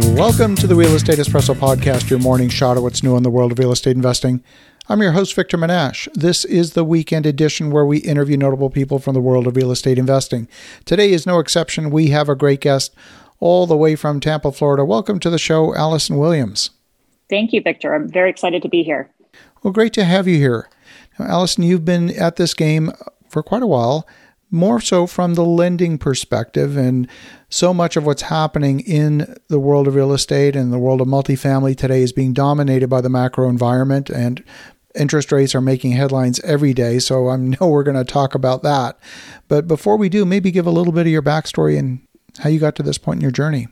Welcome to the Real Estate Espresso Podcast, your morning shot at what's new in the world of real estate investing. I'm your host, Victor Menasce. This is the weekend edition where we interview notable people from the world of real estate investing. Today is no exception. We have a great guest all the way from Tampa, Florida. Welcome to the show, Allison Williams. Thank you, Victor. I'm very excited to be here. Well, great to have you here. Now, Allison, you've been at this game for quite a while, more so from the lending perspective. And so much of what's happening in the world of real estate and the world of multifamily today is being dominated by the macro environment and interest rates are making headlines every day. So I know we're going to talk about that. But before we do, maybe give a little bit of your backstory and how you got to this point in your journey.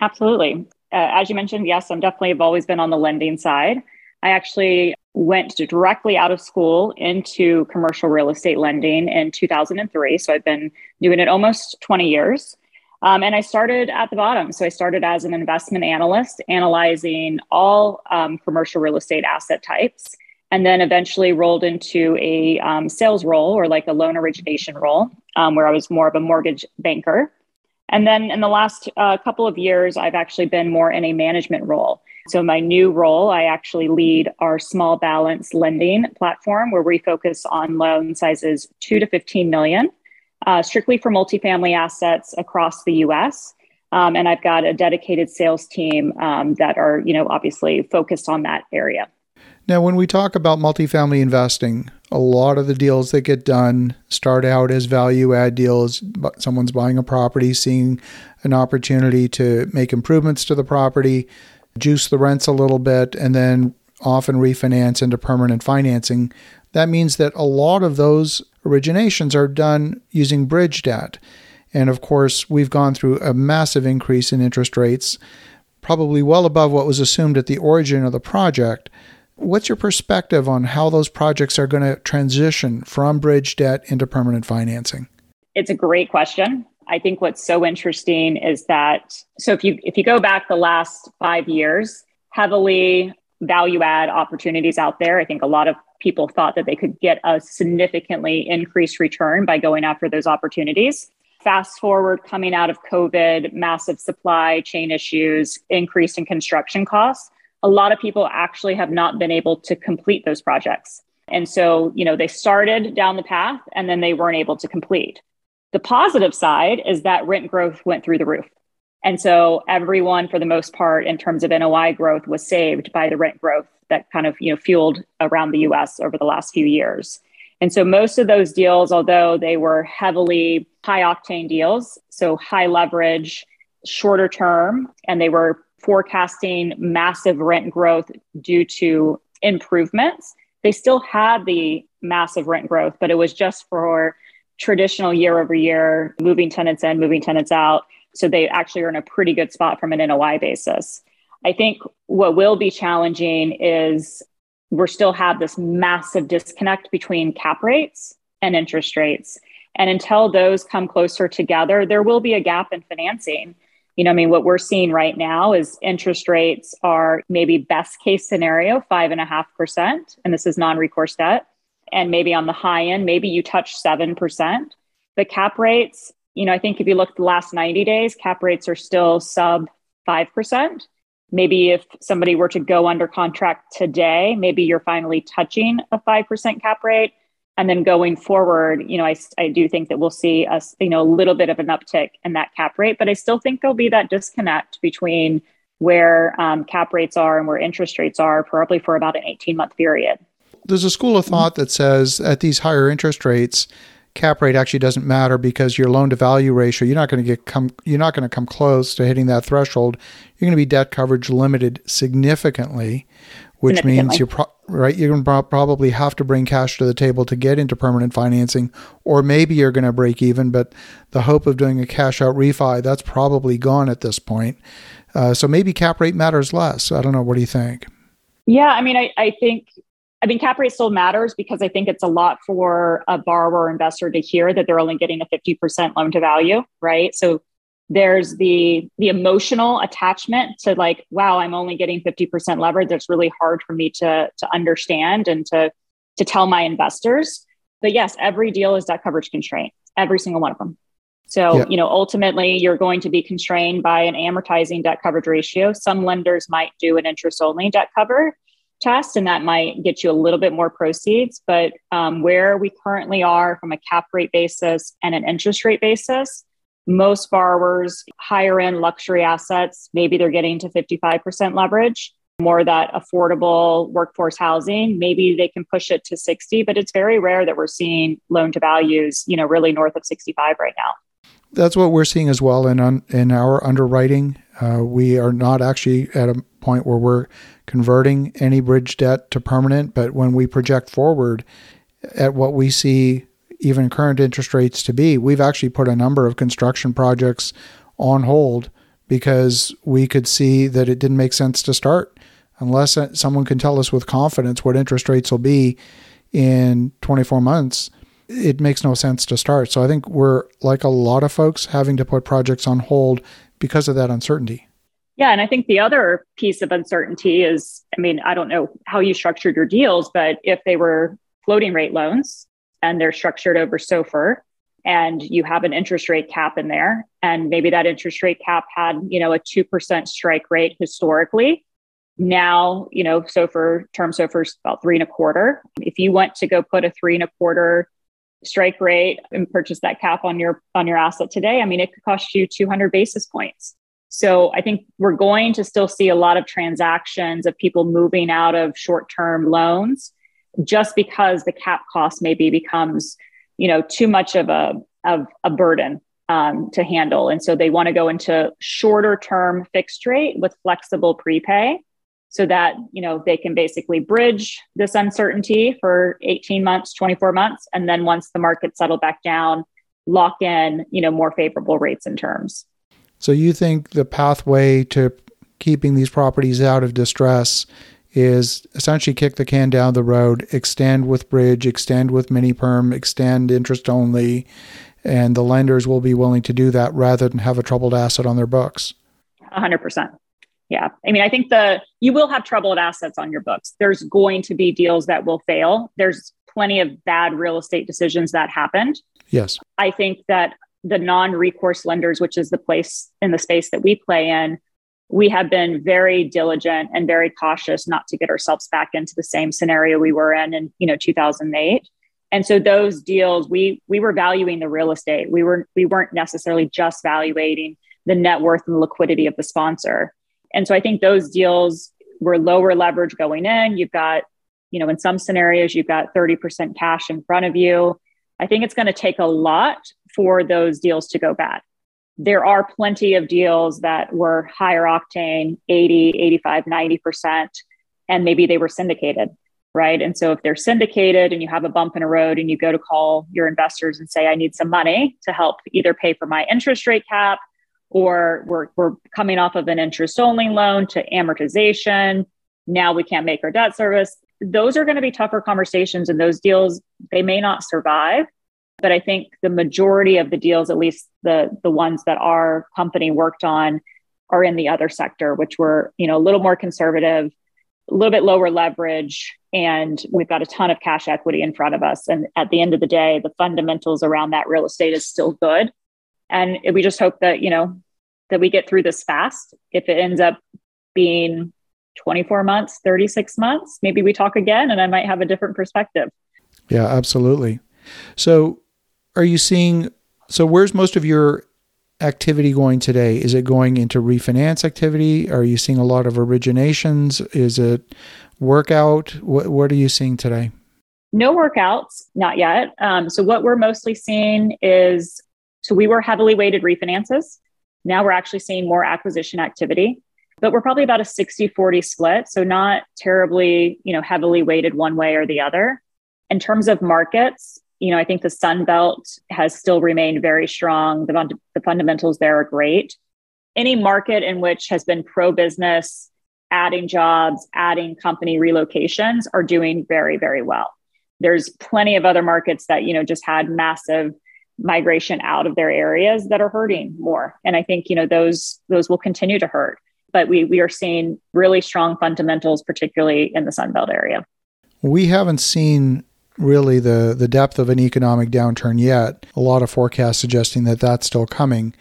Absolutely. Uh, as you mentioned, yes, I'm definitely have always been on the lending side. I actually went directly out of school into commercial real estate lending in 2003. So I've been doing it almost 20 years. Um, and I started at the bottom. So I started as an investment analyst, analyzing all um, commercial real estate asset types, and then eventually rolled into a um, sales role or like a loan origination role, um, where I was more of a mortgage banker. And then in the last uh, couple of years, I've actually been more in a management role. So, my new role, I actually lead our small balance lending platform where we focus on loan sizes 2 to 15 million, uh, strictly for multifamily assets across the US. Um, and I've got a dedicated sales team um, that are, you know, obviously focused on that area. Now, when we talk about multifamily investing, a lot of the deals that get done start out as value add deals. Someone's buying a property, seeing an opportunity to make improvements to the property, juice the rents a little bit, and then often refinance into permanent financing. That means that a lot of those originations are done using bridge debt. And of course, we've gone through a massive increase in interest rates, probably well above what was assumed at the origin of the project. What's your perspective on how those projects are going to transition from bridge debt into permanent financing? It's a great question. I think what's so interesting is that so if you if you go back the last 5 years, heavily value add opportunities out there. I think a lot of people thought that they could get a significantly increased return by going after those opportunities. Fast forward coming out of COVID, massive supply chain issues, increase in construction costs a lot of people actually have not been able to complete those projects. And so, you know, they started down the path and then they weren't able to complete. The positive side is that rent growth went through the roof. And so everyone, for the most part, in terms of NOI growth, was saved by the rent growth that kind of you know fueled around the US over the last few years. And so most of those deals, although they were heavily high octane deals, so high leverage, shorter term, and they were forecasting massive rent growth due to improvements. They still had the massive rent growth, but it was just for traditional year over year, moving tenants in, moving tenants out. So they actually are in a pretty good spot from an NOI basis. I think what will be challenging is we're still have this massive disconnect between cap rates and interest rates. And until those come closer together, there will be a gap in financing. You know, I mean, what we're seeing right now is interest rates are maybe best case scenario, five and a half percent. And this is non recourse debt. And maybe on the high end, maybe you touch 7%. The cap rates, you know, I think if you look the last 90 days, cap rates are still sub 5%. Maybe if somebody were to go under contract today, maybe you're finally touching a 5% cap rate and then going forward, you know, I, I do think that we'll see us, you know, a little bit of an uptick in that cap rate, but I still think there'll be that disconnect between where um, cap rates are and where interest rates are, probably for about an 18 month period. There's a school of thought that says at these higher interest rates, cap rate actually doesn't matter because your loan to value ratio, you're not going to get come, you're not going to come close to hitting that threshold. You're going to be debt coverage limited significantly, which means you're pro- right. You're going to probably have to bring cash to the table to get into permanent financing, or maybe you're going to break even. But the hope of doing a cash out refi that's probably gone at this point. Uh, so maybe cap rate matters less. I don't know. What do you think? Yeah, I mean, I, I think I mean, cap rate still matters because I think it's a lot for a borrower or investor to hear that they're only getting a 50% loan to value, right? So there's the the emotional attachment to like wow i'm only getting 50% leverage that's really hard for me to to understand and to to tell my investors but yes every deal is debt coverage constraint every single one of them So, yeah. you know, ultimately you're going to be constrained by an amortizing debt coverage ratio. Some lenders might do an interest only debt cover test, and that might get you a little bit more proceeds. But um, where we currently are from a cap rate basis and an interest rate basis, most borrowers, higher end luxury assets, maybe they're getting to 55% leverage, more that affordable workforce housing, maybe they can push it to 60, but it's very rare that we're seeing loan to values, you know, really north of 65 right now that's what we're seeing as well in in our underwriting. Uh, we are not actually at a point where we're converting any bridge debt to permanent, but when we project forward at what we see even current interest rates to be, we've actually put a number of construction projects on hold because we could see that it didn't make sense to start unless someone can tell us with confidence what interest rates will be in 24 months it makes no sense to start. So I think we're like a lot of folks having to put projects on hold because of that uncertainty. Yeah, and I think the other piece of uncertainty is I mean, I don't know how you structured your deals, but if they were floating rate loans and they're structured over SOFR and you have an interest rate cap in there. And maybe that interest rate cap had, you know, a 2% strike rate historically, now, you know, SOFR term SOFR is about three and a quarter. If you want to go put a three and a quarter strike rate and purchase that cap on your on your asset today i mean it could cost you 200 basis points. So i think we're going to still see a lot of transactions of people moving out of short-term loans just because the cap cost maybe becomes you know too much of a of a burden um, to handle. And so they want to go into shorter term fixed rate with flexible prepay so that you know they can basically bridge this uncertainty for 18 months 24 months. And then once the market settle back down lock in you know more favorable rates and terms. So you think the pathway to keeping these properties out of distress is essentially kick the can down the road extend with bridge extend with mini perm extend interest only and the lenders will be willing to do that rather than have a troubled asset on their books 100% yeah. I mean, I think the you will have troubled assets on your books. There's going to be deals that will fail. There's plenty of bad real estate decisions that happened. Yes. I think that the non-recourse lenders, which is the place in the space that we play in, we have been very diligent and very cautious not to get ourselves back into the same scenario we were in in you know 2008 and so those deals we we were valuing the real estate we were we weren't necessarily just valuating the net worth and liquidity of the sponsor and so I think those deals were lower leverage going in. You've got, you know, in some scenarios, you've got 30% cash in front of you. I think it's going to take a lot for those deals to go bad. There are plenty of deals that were higher octane, 80, 85, 90%, and maybe they were syndicated, right? And so if they're syndicated and you have a bump in a road and you go to call your investors and say, I need some money to help either pay for my interest rate cap or we're, we're coming off of an interest only loan to amortization. Now we can't make our debt service. Those are going to be tougher conversations, and those deals, they may not survive. But I think the majority of the deals, at least the, the ones that our company worked on, are in the other sector, which were you know a little more conservative, a little bit lower leverage, and we've got a ton of cash equity in front of us. And at the end of the day, the fundamentals around that real estate is still good. And we just hope that, you know, that we get through this fast. If it ends up being 24 months, 36 months, maybe we talk again and I might have a different perspective. Yeah, absolutely. So, are you seeing? So, where's most of your activity going today? Is it going into refinance activity? Are you seeing a lot of originations? Is it workout? What, what are you seeing today? No workouts, not yet. Um, so, what we're mostly seeing is so we were heavily weighted refinances. Now we're actually seeing more acquisition activity, but we're probably about a 60 40 split. So not terribly, you know, heavily weighted one way or the other. In terms of markets, you know, I think the Sun Belt has still remained very strong. The, the fundamentals there are great. Any market in which has been pro business, adding jobs, adding company relocations are doing very, very well. There's plenty of other markets that, you know, just had massive migration out of their areas that are hurting more. And I think, you know, those those will continue to hurt. But we we are seeing really strong fundamentals, particularly in the Sun Belt area. We haven't seen really the, the depth of an economic downturn yet. A lot of forecasts suggesting that that's still coming.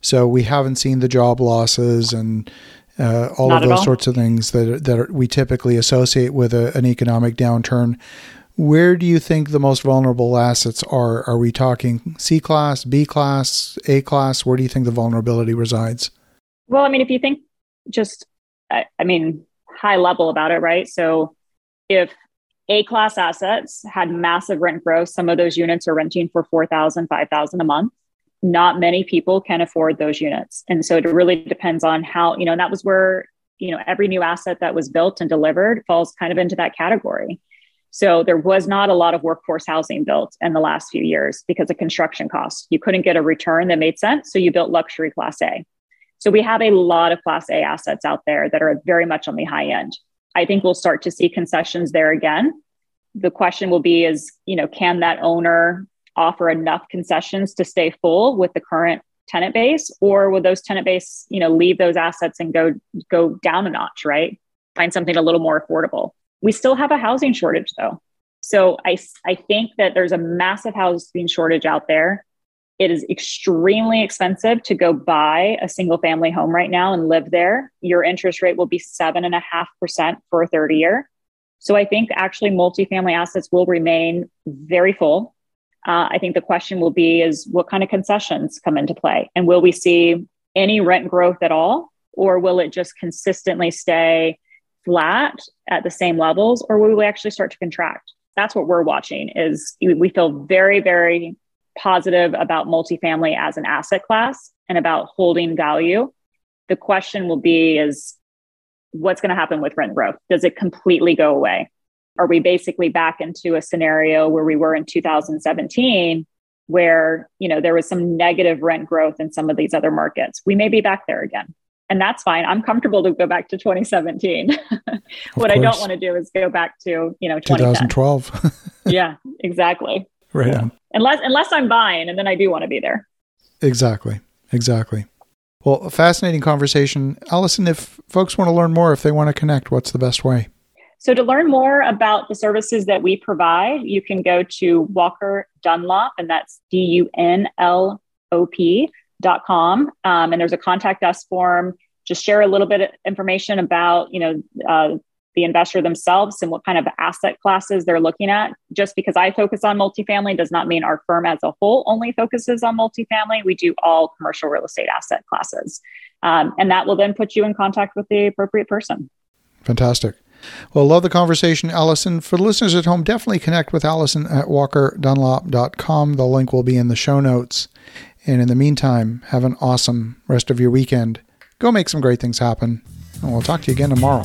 So we haven't seen the job losses and uh, all Not of those all. sorts of things that that are, we typically associate with a, an economic downturn. Where do you think the most vulnerable assets are? Are we talking C class, B class, A class? Where do you think the vulnerability resides? Well, I mean, if you think just, I, I mean, high level about it, right? So if A class assets had massive rent growth, some of those units are renting for 4,000, 5,000 a month. Not many people can afford those units. And so it really depends on how, you know, and that was where, you know, every new asset that was built and delivered falls kind of into that category. So there was not a lot of workforce housing built in the last few years because of construction costs. You couldn't get a return that made sense. So you built luxury class A. So we have a lot of class A assets out there that are very much on the high end. I think we'll start to see concessions there again. The question will be is, you know, can that owner offer enough concessions to stay full with the current tenant base or will those tenant base, you know, leave those assets and go go down a notch, right? Find something a little more affordable. We still have a housing shortage though. So I, I think that there's a massive housing shortage out there. It is extremely expensive to go buy a single family home right now and live there. Your interest rate will be seven and a half percent for a 30 year. So I think actually multifamily assets will remain very full. Uh, I think the question will be is what kind of concessions come into play? And will we see any rent growth at all? Or will it just consistently stay flat at the same levels or will we actually start to contract that's what we're watching is we feel very very positive about multifamily as an asset class and about holding value the question will be is what's going to happen with rent growth does it completely go away are we basically back into a scenario where we were in 2017 where you know there was some negative rent growth in some of these other markets we may be back there again and that's fine. I'm comfortable to go back to 2017. what I don't want to do is go back to you know 2012. yeah, exactly. Right yeah. Unless unless I'm buying, and then I do want to be there. Exactly. Exactly. Well, a fascinating conversation, Allison. If folks want to learn more, if they want to connect, what's the best way? So, to learn more about the services that we provide, you can go to Walker Dunlop, and that's D U N L O P dot com, um, and there's a contact us form. Just share a little bit of information about you know uh, the investor themselves and what kind of asset classes they're looking at. Just because I focus on multifamily does not mean our firm as a whole only focuses on multifamily. We do all commercial real estate asset classes, um, and that will then put you in contact with the appropriate person. Fantastic. Well, love the conversation, Allison. For the listeners at home, definitely connect with Allison at walkerdunlop.com. The link will be in the show notes. And in the meantime, have an awesome rest of your weekend. Go make some great things happen. And we'll talk to you again tomorrow.